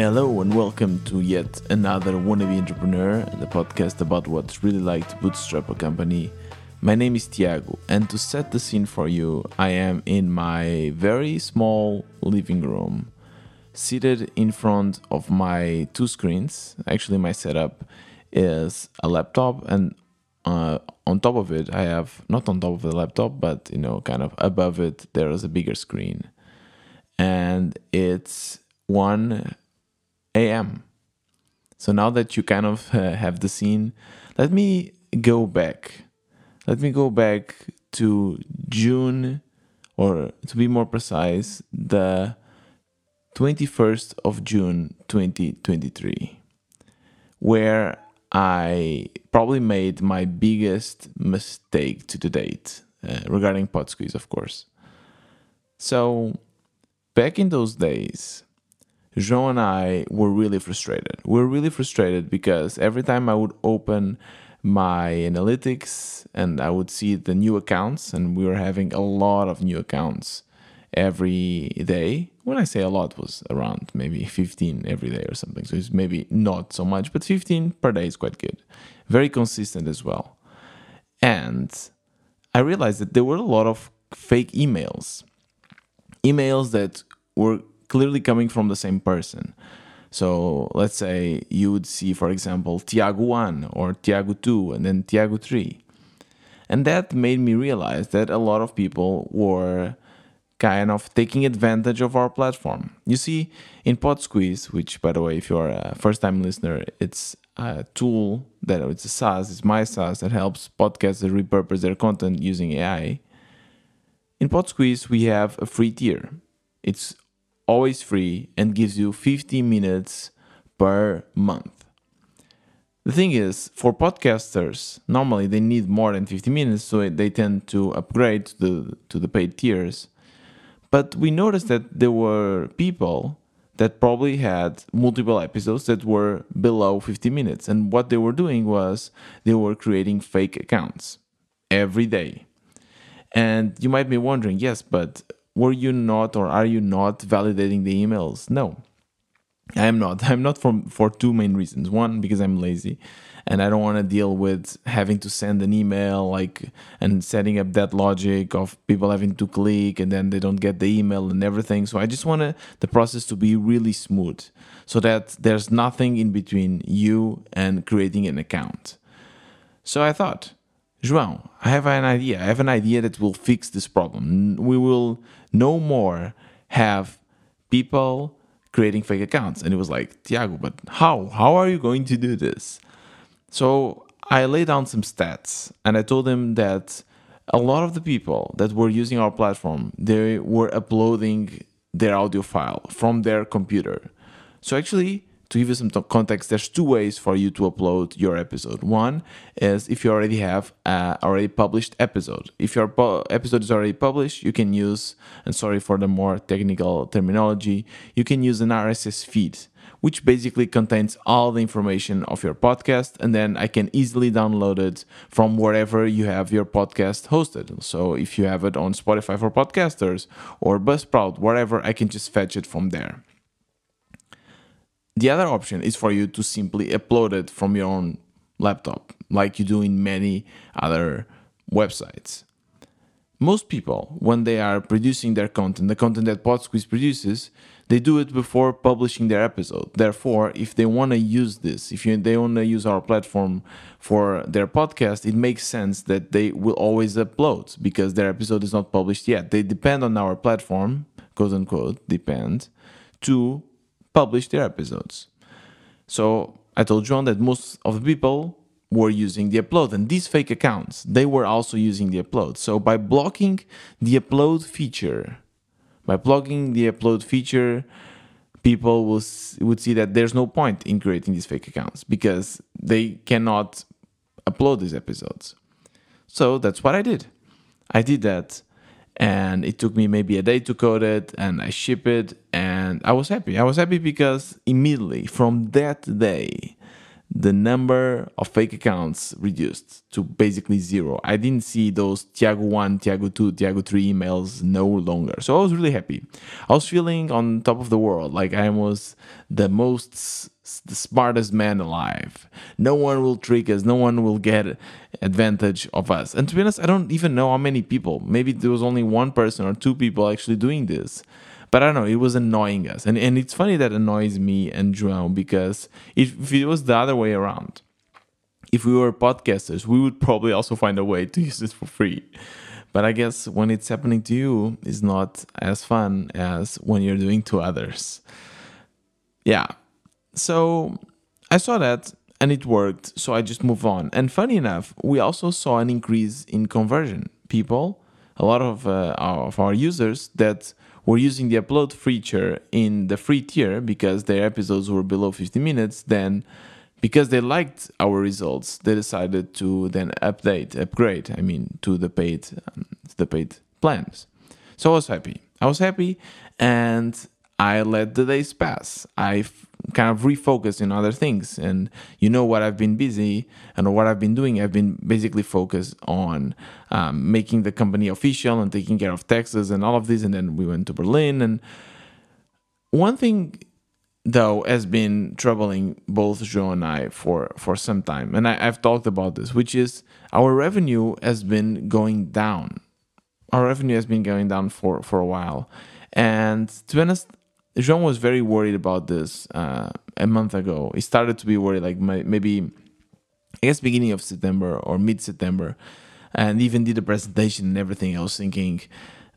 Hello and welcome to yet another Wannabe Entrepreneur, the podcast about what it's really like to bootstrap a company. My name is Tiago, and to set the scene for you, I am in my very small living room, seated in front of my two screens. Actually, my setup is a laptop, and uh, on top of it, I have not on top of the laptop, but you know, kind of above it, there is a bigger screen, and it's one a.m. So now that you kind of uh, have the scene, let me go back. Let me go back to June, or to be more precise, the 21st of June 2023, where I probably made my biggest mistake to the date uh, regarding Podsqueeze, of course. So, back in those days, João and I were really frustrated. We were really frustrated because every time I would open my analytics and I would see the new accounts, and we were having a lot of new accounts every day. When I say a lot, was around maybe 15 every day or something. So it's maybe not so much, but 15 per day is quite good. Very consistent as well. And I realized that there were a lot of fake emails. Emails that were clearly coming from the same person. So let's say you would see, for example, Tiago 1 or Tiago 2 and then Tiago 3. And that made me realize that a lot of people were kind of taking advantage of our platform. You see, in Podsqueeze, which by the way, if you're a first time listener, it's a tool that it's a SaaS, it's my SaaS that helps podcasters repurpose their content using AI. In Podsqueeze, we have a free tier. It's always free and gives you 50 minutes per month. The thing is, for podcasters, normally they need more than 50 minutes, so they tend to upgrade to the, to the paid tiers. But we noticed that there were people that probably had multiple episodes that were below 50 minutes. And what they were doing was they were creating fake accounts every day. And you might be wondering, yes, but were you not or are you not validating the emails? No. I am not. I'm not for for two main reasons. One, because I'm lazy and I don't want to deal with having to send an email like and setting up that logic of people having to click and then they don't get the email and everything. So I just want the process to be really smooth so that there's nothing in between you and creating an account. So I thought, João, I have an idea. I have an idea that will fix this problem. We will no more have people creating fake accounts. And it was like, Tiago, but how? How are you going to do this? So I laid down some stats and I told him that a lot of the people that were using our platform, they were uploading their audio file from their computer. So actually, to give you some context, there's two ways for you to upload your episode. One is if you already have a already published episode. If your episode is already published, you can use, and sorry for the more technical terminology, you can use an RSS feed, which basically contains all the information of your podcast, and then I can easily download it from wherever you have your podcast hosted. So if you have it on Spotify for podcasters or Buzzsprout, wherever, I can just fetch it from there. The other option is for you to simply upload it from your own laptop, like you do in many other websites. Most people, when they are producing their content, the content that Podsqueeze produces, they do it before publishing their episode. Therefore, if they want to use this, if you, they want to use our platform for their podcast, it makes sense that they will always upload because their episode is not published yet. They depend on our platform, quote unquote, depend, to publish their episodes. So I told João that most of the people were using the upload and these fake accounts they were also using the upload. So by blocking the upload feature by blocking the upload feature people will would see that there's no point in creating these fake accounts because they cannot upload these episodes. So that's what i did. I did that and it took me maybe a day to code it and i ship it and i was happy. I was happy because immediately from that day the number of fake accounts reduced to basically zero. I didn't see those Tiago 1, Tiago 2, Tiago 3 emails no longer. So I was really happy. I was feeling on top of the world, like I was the most the smartest man alive. No one will trick us, no one will get advantage of us. And to be honest, I don't even know how many people. Maybe there was only one person or two people actually doing this. But I don't know, it was annoying us. And, and it's funny that annoys me and João because if, if it was the other way around, if we were podcasters, we would probably also find a way to use it for free. But I guess when it's happening to you, it's not as fun as when you're doing to others. Yeah. So I saw that and it worked. So I just move on. And funny enough, we also saw an increase in conversion. People, a lot of, uh, of our users that were using the upload feature in the free tier because their episodes were below 50 minutes, then because they liked our results, they decided to then update, upgrade, I mean, to the paid, um, the paid plans. So I was happy. I was happy, and I let the days pass. I kind of refocused in other things. And you know what I've been busy and what I've been doing. I've been basically focused on um, making the company official and taking care of taxes and all of this. And then we went to Berlin. And one thing, though, has been troubling both João and I for, for some time. And I, I've talked about this, which is our revenue has been going down. Our revenue has been going down for, for a while. And to be honest, João was very worried about this uh, a month ago. He started to be worried, like maybe, I guess, beginning of September or mid September, and even did a presentation and everything. I was thinking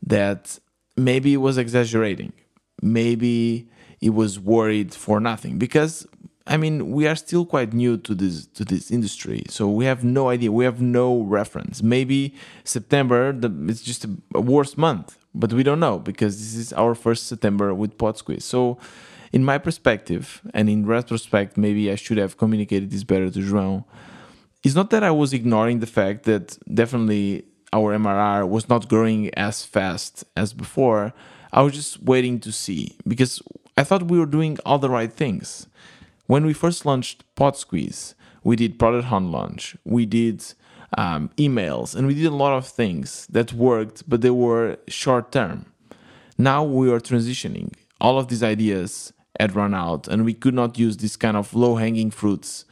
that maybe he was exaggerating. Maybe he was worried for nothing because I mean, we are still quite new to this to this industry, so we have no idea. We have no reference. Maybe September, the, it's just a, a worse month but we don't know because this is our first September with Podsqueeze. So, in my perspective, and in retrospect, maybe I should have communicated this better to João. It's not that I was ignoring the fact that definitely our MRR was not growing as fast as before. I was just waiting to see because I thought we were doing all the right things. When we first launched Podsqueeze, we did product hunt launch, we did um, emails, and we did a lot of things that worked, but they were short term. Now we are transitioning. All of these ideas had run out, and we could not use this kind of low hanging fruits.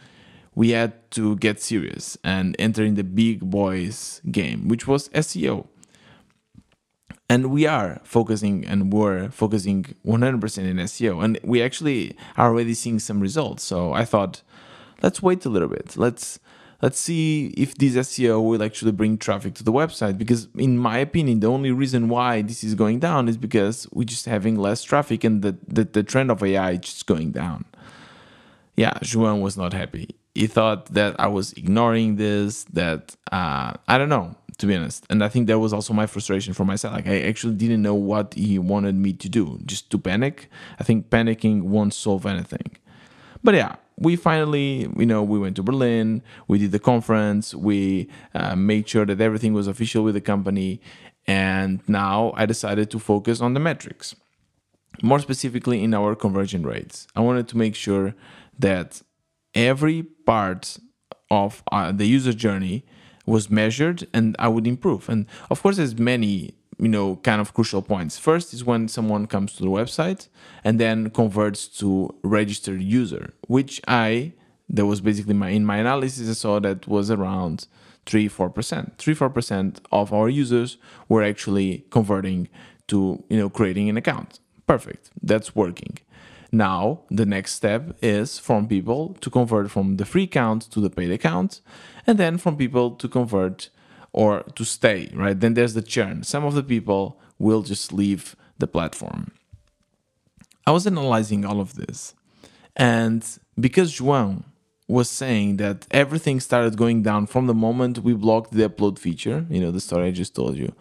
We had to get serious and enter in the big boys game, which was SEO. And we are focusing and were focusing 100% in SEO. And we actually are already seeing some results. So I thought, let's wait a little bit. Let's let's see if this SEO will actually bring traffic to the website. Because, in my opinion, the only reason why this is going down is because we're just having less traffic and the, the, the trend of AI is just going down. Yeah, João was not happy. He thought that I was ignoring this, that uh, I don't know, to be honest. And I think that was also my frustration for myself. Like, I actually didn't know what he wanted me to do, just to panic. I think panicking won't solve anything. But yeah, we finally, you know, we went to Berlin, we did the conference, we uh, made sure that everything was official with the company, and now I decided to focus on the metrics. More specifically, in our conversion rates, I wanted to make sure that every part of uh, the user journey was measured and I would improve. And of course, there's many you know kind of crucial points. First is when someone comes to the website and then converts to registered user which i that was basically my in my analysis i saw that was around 3 4% 3 4% of our users were actually converting to you know creating an account. Perfect. That's working. Now the next step is from people to convert from the free account to the paid account and then from people to convert or to stay, right? Then there's the churn. Some of the people will just leave the platform. I was analyzing all of this. And because João was saying that everything started going down from the moment we blocked the upload feature, you know, the story I just told you,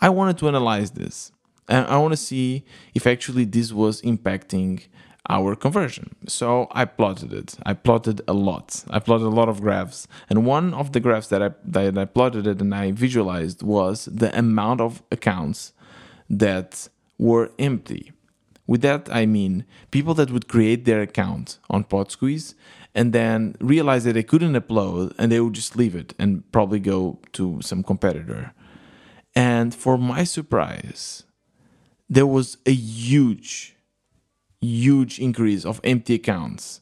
I wanted to analyze this. And I want to see if actually this was impacting our conversion. So I plotted it. I plotted a lot. I plotted a lot of graphs. And one of the graphs that I that I plotted it and I visualized was the amount of accounts that were empty. With that I mean people that would create their account on PodSqueeze and then realize that they couldn't upload and they would just leave it and probably go to some competitor. And for my surprise, there was a huge, huge increase of empty accounts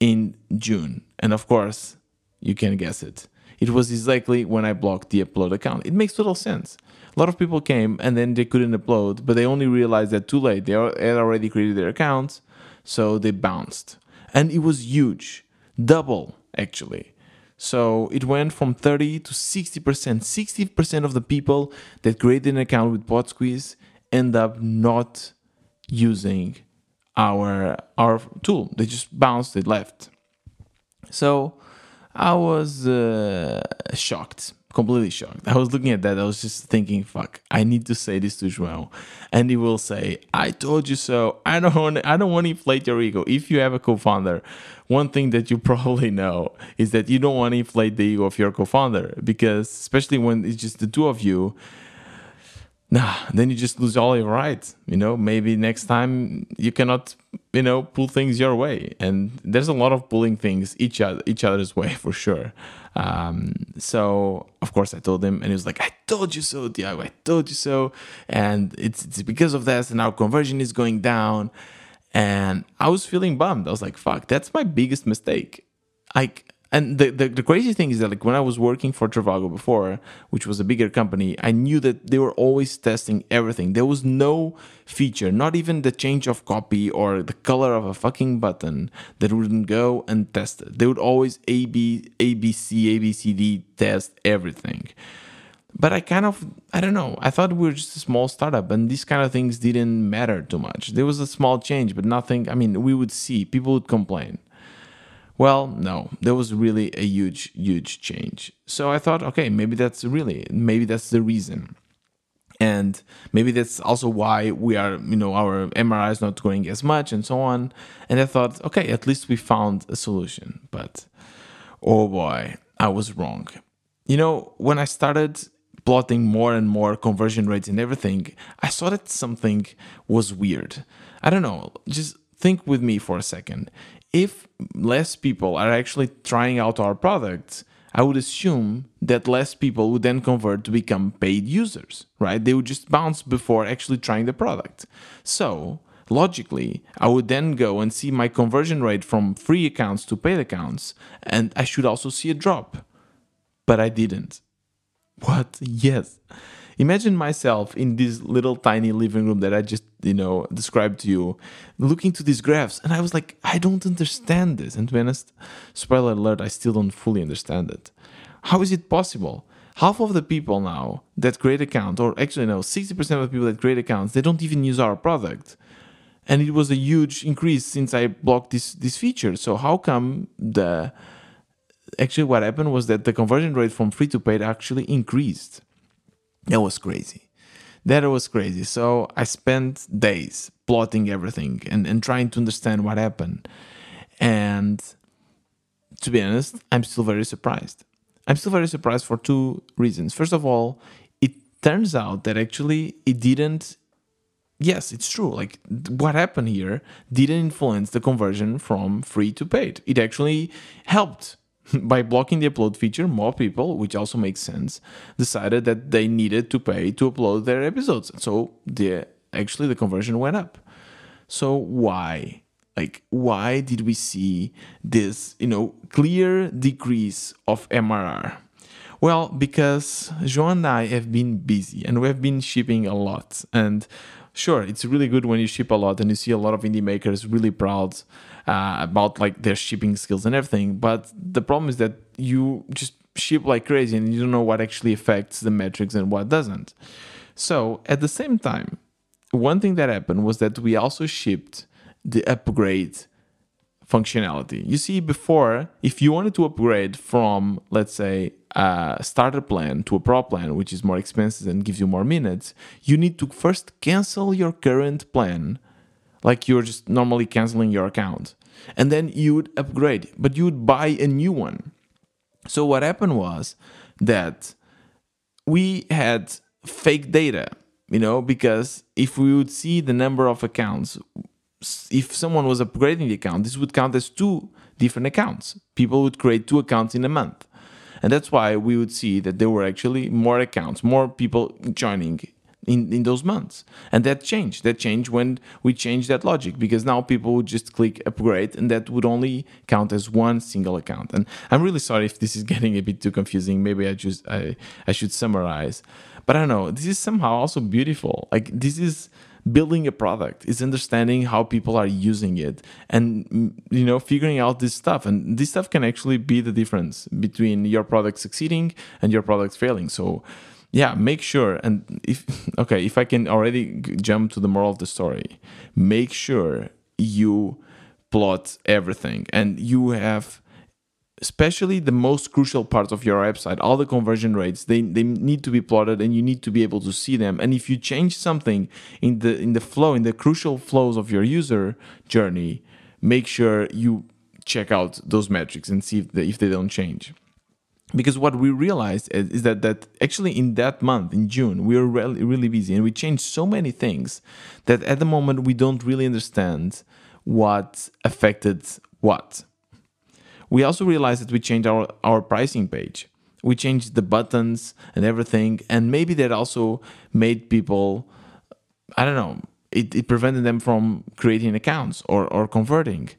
in June. And of course, you can guess it. It was exactly when I blocked the upload account. It makes total sense. A lot of people came and then they couldn't upload, but they only realized that too late. They had already created their accounts, so they bounced. And it was huge, double actually. So it went from 30 to 60%. 60% of the people that created an account with PodSqueeze end up not using our our tool. They just bounced, it left. So I was uh, shocked, completely shocked. I was looking at that. I was just thinking, "Fuck! I need to say this to João," and he will say, "I told you so." I don't want. I don't want to inflate your ego. If you have a co-founder, one thing that you probably know is that you don't want to inflate the ego of your co-founder because, especially when it's just the two of you, nah, then you just lose all your rights. You know, maybe next time you cannot, you know, pull things your way. And there's a lot of pulling things each other each other's way for sure. Um, so of course I told him, and he was like, "I told you so, Tiago. I told you so." And it's it's because of that, and our conversion is going down. And I was feeling bummed. I was like, "Fuck, that's my biggest mistake." Like and the, the, the, crazy thing is that like when i was working for Trivago before which was a bigger company i knew that they were always testing everything. There was no feature not even the change of copy or the color of a fucking button that wouldn't go untested they would always a b a b c a b c d test everything. But i kind of i don't know i thought we were just a small startup and these kind of things didn't matter too much. There was a small change but nothing i mean we would see people would complain well, no, there was really a huge, huge change. So I thought, okay, maybe that's really, maybe that's the reason. And maybe that's also why we are, you know, our MRR is not growing as much and so on. And I thought, okay, at least we found a solution. But oh boy, I was wrong. You know, when I started plotting more and more conversion rates and everything, I saw that something was weird. I don't know, just think with me for a second if less people are actually trying out our products, I would assume that less people would then convert to become paid users, right? They would just bounce before actually trying the product. So, logically, I would then go and see my conversion rate from free accounts to paid accounts, and I should also see a drop. But I didn't. What? Yes. Imagine myself in this little tiny living room that I just, you know, described to you, looking to these graphs, and I was like, I don't understand this. And to be honest, spoiler alert, I still don't fully understand it. How is it possible? Half of the people now that create accounts, or actually no, 60% of the people that create accounts, they don't even use our product. And it was a huge increase since I blocked this this feature. So how come the actually what happened was that the conversion rate from free to paid actually increased? That was crazy. That was crazy. So I spent days plotting everything and, and trying to understand what happened. And to be honest, I'm still very surprised. I'm still very surprised for two reasons. First of all, it turns out that actually it didn't yes, it's true. Like what happened here didn't influence the conversion from free to paid. It actually helped by blocking the upload feature, more people, which also makes sense, decided that they needed to pay to upload their episodes. So the actually the conversion went up. So why? Like why did we see this, you know, clear decrease of MRR? Well, because João and I have been busy and we have been shipping a lot. And sure, it's really good when you ship a lot and you see a lot of indie makers really proud uh, about like their shipping skills and everything. But the problem is that you just ship like crazy and you don't know what actually affects the metrics and what doesn't. So at the same time, one thing that happened was that we also shipped the upgrade functionality. You see, before, if you wanted to upgrade from, let's say, a starter plan to a pro plan, which is more expensive and gives you more minutes, you need to first cancel your current plan like you're just normally canceling your account. And then you would upgrade, but you would buy a new one. So what happened was that we had fake data, you know, because if we would see the number of accounts if someone was upgrading the account, this would count as two different accounts. People would create two accounts in a month. And that's why we would see that there were actually more accounts, more people joining in, in those months. And that changed. That changed when we changed that logic because now people would just click upgrade and that would only count as one single account. And I'm really sorry if this is getting a bit too confusing. Maybe I just I, I should summarize. But I don't know. This is somehow also beautiful. Like this is building a product is understanding how people are using it and you know figuring out this stuff and this stuff can actually be the difference between your product succeeding and your product failing so yeah make sure. And if okay if i can already jump to the moral of the story make sure you plot everything. And you have especially the most crucial parts of your website all the conversion rates they, they need to be plotted and you need to be able to see them. And if you change something in the in the flow in the crucial flows of your user journey make sure you check out those metrics and see if they, if they don't change because what we realized is, is, that that actually in that month in June we were really, really busy and we changed so many things that at the moment we don't really understand what affected what we also realized that we changed our, our pricing page. We changed the buttons and everything, and maybe that also made people, I don't know, it, it prevented them from creating accounts or, or converting.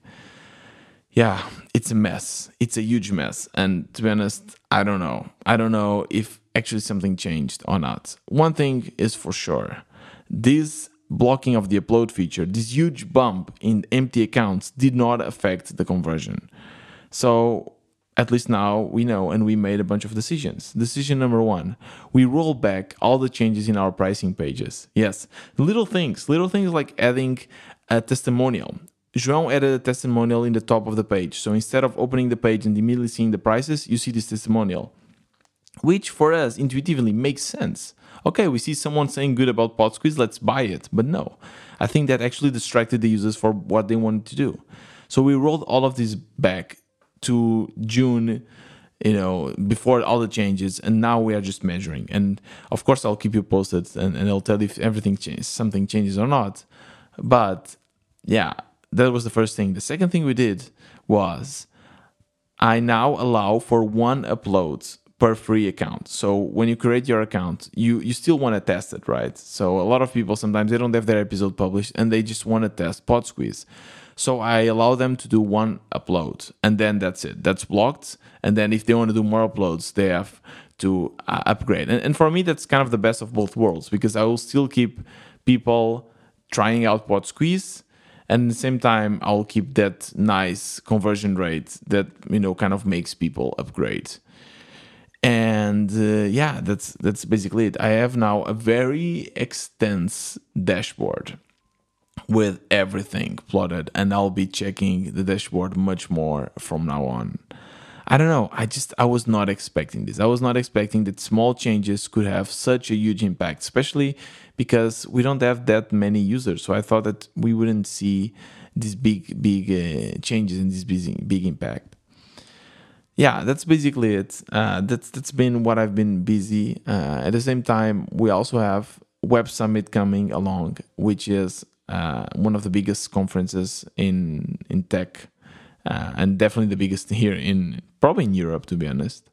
Yeah, it's a mess. It's a huge mess. And to be honest, I don't know. I don't know if actually something changed or not. One thing is for sure this blocking of the upload feature, this huge bump in empty accounts, did not affect the conversion. So at least now we know and we made a bunch of decisions. Decision number one we roll back all the changes in our pricing pages. Yes, little things, little things like adding a testimonial. João added a testimonial in the top of the page. So instead of opening the page and immediately seeing the prices, you see this testimonial, which for us intuitively makes sense. Okay, we see someone saying good about Pod Squeeze, let's buy it. But no, I think that actually distracted the users for what they wanted to do. So we rolled all of this back to June, you know, before all the changes, and now we are just measuring. And of course, I'll keep you posted, and, and I'll tell you if everything changes, something changes or not. But yeah, that was the first thing. The second thing we did was I now allow for one upload per free account. So when you create your account, you you still want to test it, right? So a lot of people sometimes they don't have their episode published and they just want to test Pod Squeeze. So I allow them to do one upload and then that's it. That's blocked. And then if they want to do more uploads, they have to uh, upgrade. And, and for me, that's kind of the best of both worlds because I will still keep people trying out Pod Squeeze and at the same time i'll keep that nice conversion rate that you know kind of makes people upgrade and uh, yeah that's that's basically it i have now a very extensive dashboard with everything plotted and I'll be checking the dashboard much more from now on. I don't know. I just I was not expecting this. I was not expecting that small changes could have such a huge impact, especially because we don't have that many users. So I thought that we wouldn't see these big big uh, changes and this big big impact. Yeah, that's basically it. Uh, that's that's been what I've been busy. Uh, at the same time, we also have Web Summit coming along, which is uh, one of the biggest conferences in in tech, uh, and definitely the biggest here in probably in Europe, to be honest.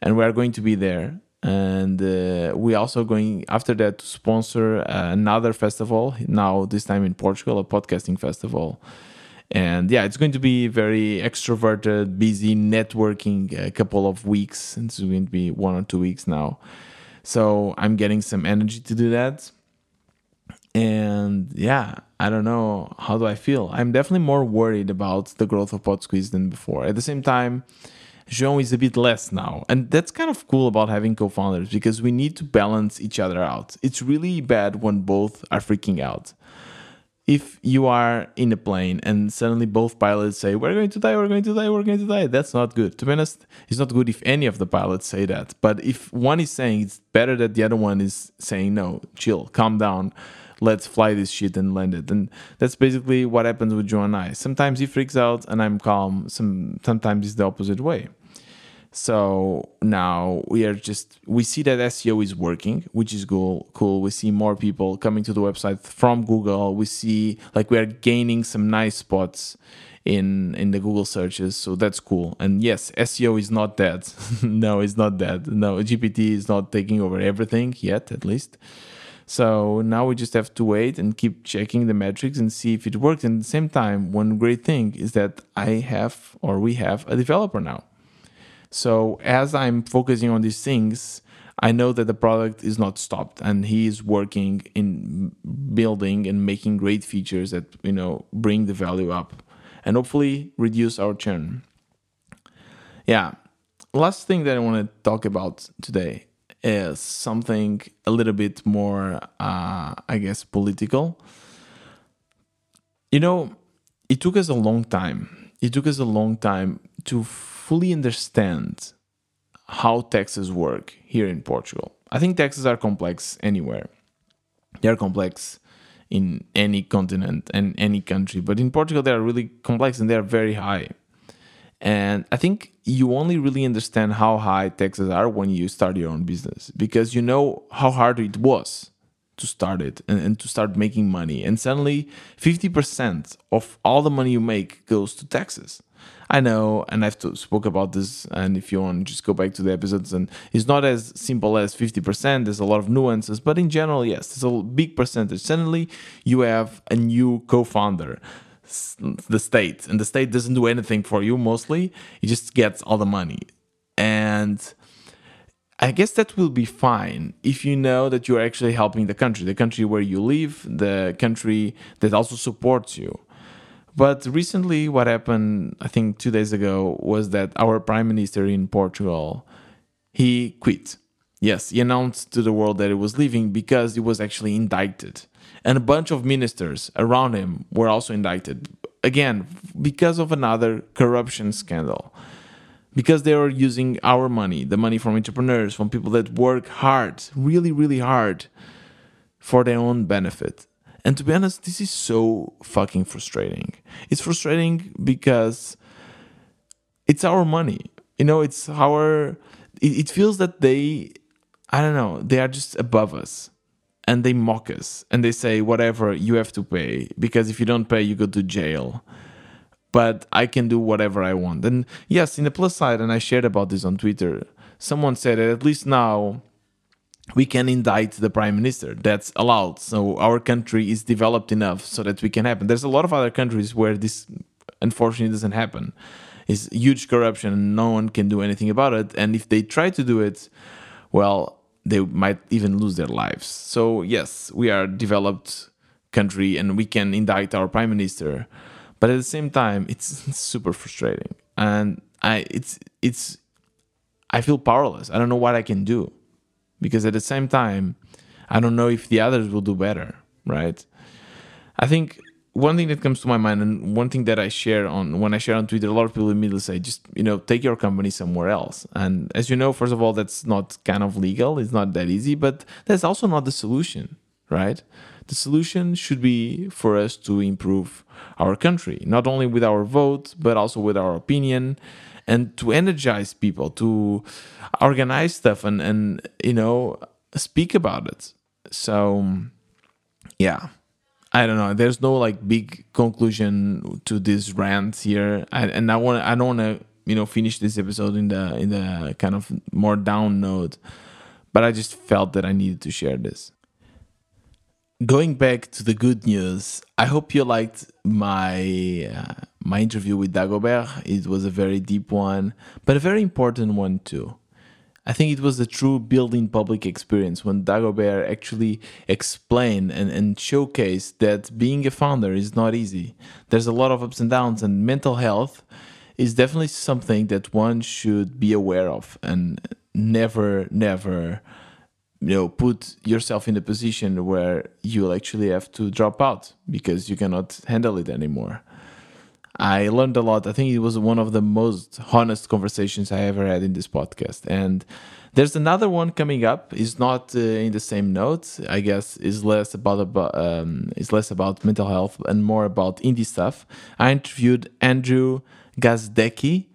And we are going to be there, and uh, we also going after that to sponsor another festival. Now this time in Portugal, a podcasting festival. And yeah, it's going to be very extroverted, busy networking. A couple of weeks. It's going to be one or two weeks now. So I'm getting some energy to do that and yeah, I don't know. How do I feel? I'm definitely more worried about the growth of Pod Squeeze than before. At the same time, João is a bit less now. And that's kind of cool about having co founders because we need to balance each other out. It's really bad when both are freaking out. If you are in a plane and suddenly both pilots say, We're going to die, we're going to die, we're going to die, that's not good. To be honest, it's not good if any of the pilots say that. But if one is saying it's better that the other one is saying, No, chill, calm down let's fly this shit and land it. And that's basically what happens with João and I. Sometimes he freaks out and I'm calm. Some sometimes it's the opposite way. So now we are just we see that SEO is working, which is cool. Cool. We see more people coming to the website from Google. We see like we are gaining some nice spots in in the Google searches. So that's cool. And yes, SEO is not dead. no, it's not dead. No, GPT is not taking over everything yet, at least. So now we just have to wait and keep checking the metrics and see if it works. And at the same time, one great thing is that I have or we have a developer now. So as I'm focusing on these things, I know that the product is not stopped and he is working in building and making great features that, you know, bring the value up and hopefully reduce our churn. Yeah. Last thing that I want to talk about today something a little bit more, uh, I guess, political. You know, it took us a long time. It took us a long time to fully understand how taxes work here in Portugal. I think taxes are complex anywhere. They are complex in any continent and any country. But in Portugal, they are really complex and they are very high. And I think you only really understand how high taxes are when you start your own business because you know how hard it was to start it and, and to start making money. And suddenly, 50% of all the money you make goes to taxes. I know, and I've spoke about this. And if you want, just go back to the episodes. And it's not as simple as fifty percent. There's a lot of nuances, but in general, yes, it's a big percentage. Suddenly, you have a new co-founder, the state, and the state doesn't do anything for you. Mostly, it just gets all the money, and I guess that will be fine if you know that you're actually helping the country, the country where you live, the country that also supports you. But recently, what happened, I think two days ago, was that our prime minister in Portugal he quit. Yes, he announced to the world that he was leaving because he was actually indicted. And a bunch of ministers around him were also indicted. Again, because of another corruption scandal. Because they were using our money, the money from entrepreneurs, from people that work hard, really, really hard for their own benefit. And to be honest, this is so fucking frustrating. It's frustrating because it's our money. You know, it's our. It, it feels that they, I don't know, they are just above us and they mock us and they say, whatever, you have to pay because if you don't pay, you go to jail. But I can do whatever I want. And yes, in the plus side, and I shared about this on Twitter, someone said that at least now we can indict the prime minister. That's allowed. So our country is developed enough so that we can happen. There's a lot of other countries where this unfortunately doesn't happen. It's huge corruption and no one can do anything about it. And if they try to do it, well, they might even lose their lives. So yes, we are a developed country and we can indict our prime minister. But at the same time, it's super frustrating. And I it's it's I feel powerless. I don't know what I can do because at the same time, I don't know if the others will do better, right? I think one thing that comes to my mind and one thing that I share on when I share on Twitter, a lot of people immediately say, just you know, take your company somewhere else. And as you know, first of all, that's not kind of legal. It's not that easy, but that's also not the solution, right? The solution should be for us to improve our country, not only with our vote, but also with our opinion and to energize people to organize stuff and and you know speak about it so yeah i don't know there's no like big conclusion to this rant here I, and i want i don't want to you know finish this episode in the in the kind of more down note but i just felt that i needed to share this going back to the good news, I hope you liked my uh, my interview with Dagobert. It was a very deep one, but a very important one too. I think it was a true building public experience when Dagobert actually explained and, and showcased that being a founder is not easy. There's a lot of ups and downs, and mental health is definitely something that one should be aware of and never, never you know put yourself in a position where you'll actually have to drop out because you cannot handle it anymore i learned a lot. I think it was one of the most honest conversations i ever had in this podcast. And there's another one coming up. It's not uh, in the same note i guess is less about about um, is less about mental health and more about indie stuff. I interviewed andrew gazdecki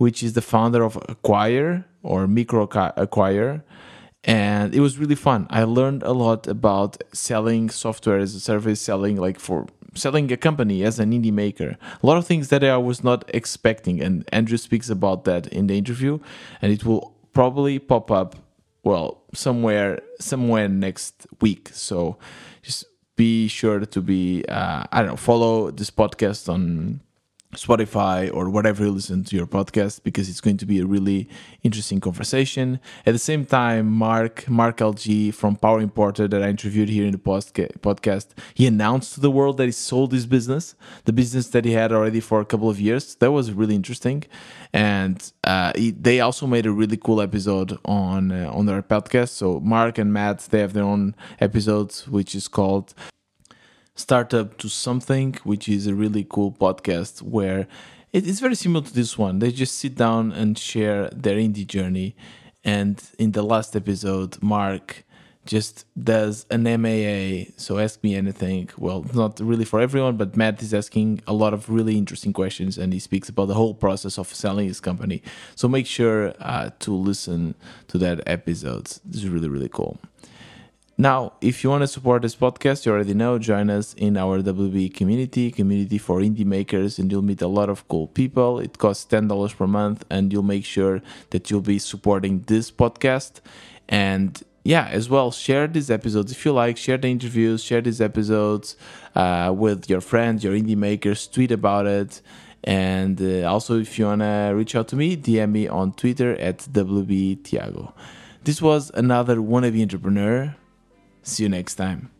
which is the founder of Acquire or Micro Acquire. And it was really fun. I learned a lot about selling software as a service, selling like for selling a company as an indie maker. A lot of things that I was not expecting. And Andrew speaks about that in the interview. And it will probably pop up, well, somewhere, somewhere next week. So just be sure to be, uh, I don't know, follow this podcast on Spotify or whatever you listen to your podcast because it's going to be a really interesting conversation. At the same time, Mark Mark LG from Power Importer that I interviewed here in the podcast, he announced to the world that he sold his business, the business that he had already for a couple of years. That was really interesting, and uh, he, they also made a really cool episode on uh, on their podcast. So Mark and Matt they have their own episodes, which is called startup to something, which is a really cool podcast where it is very similar to this one. They just sit down and share their indie journey. And in the last episode, Mark just does an MAA. So ask me anything. Well, not really for everyone, but Matt is asking a lot of really interesting questions and he speaks about the whole process of selling his company. So make sure uh, to listen to that episode. Is really, really cool. Now, if you want to support this podcast, you already know, join us in our WB community, community for indie makers, and you'll meet a lot of cool people. It costs $10 per month, and you'll make sure that you'll be supporting this podcast. And yeah, as well, share these episodes if you like, share the interviews, share these episodes uh, with your friends, your indie makers, tweet about it. And uh, also, if you want to reach out to me, DM me on Twitter at WB Tiago. This was another wannabe entrepreneur See you next time.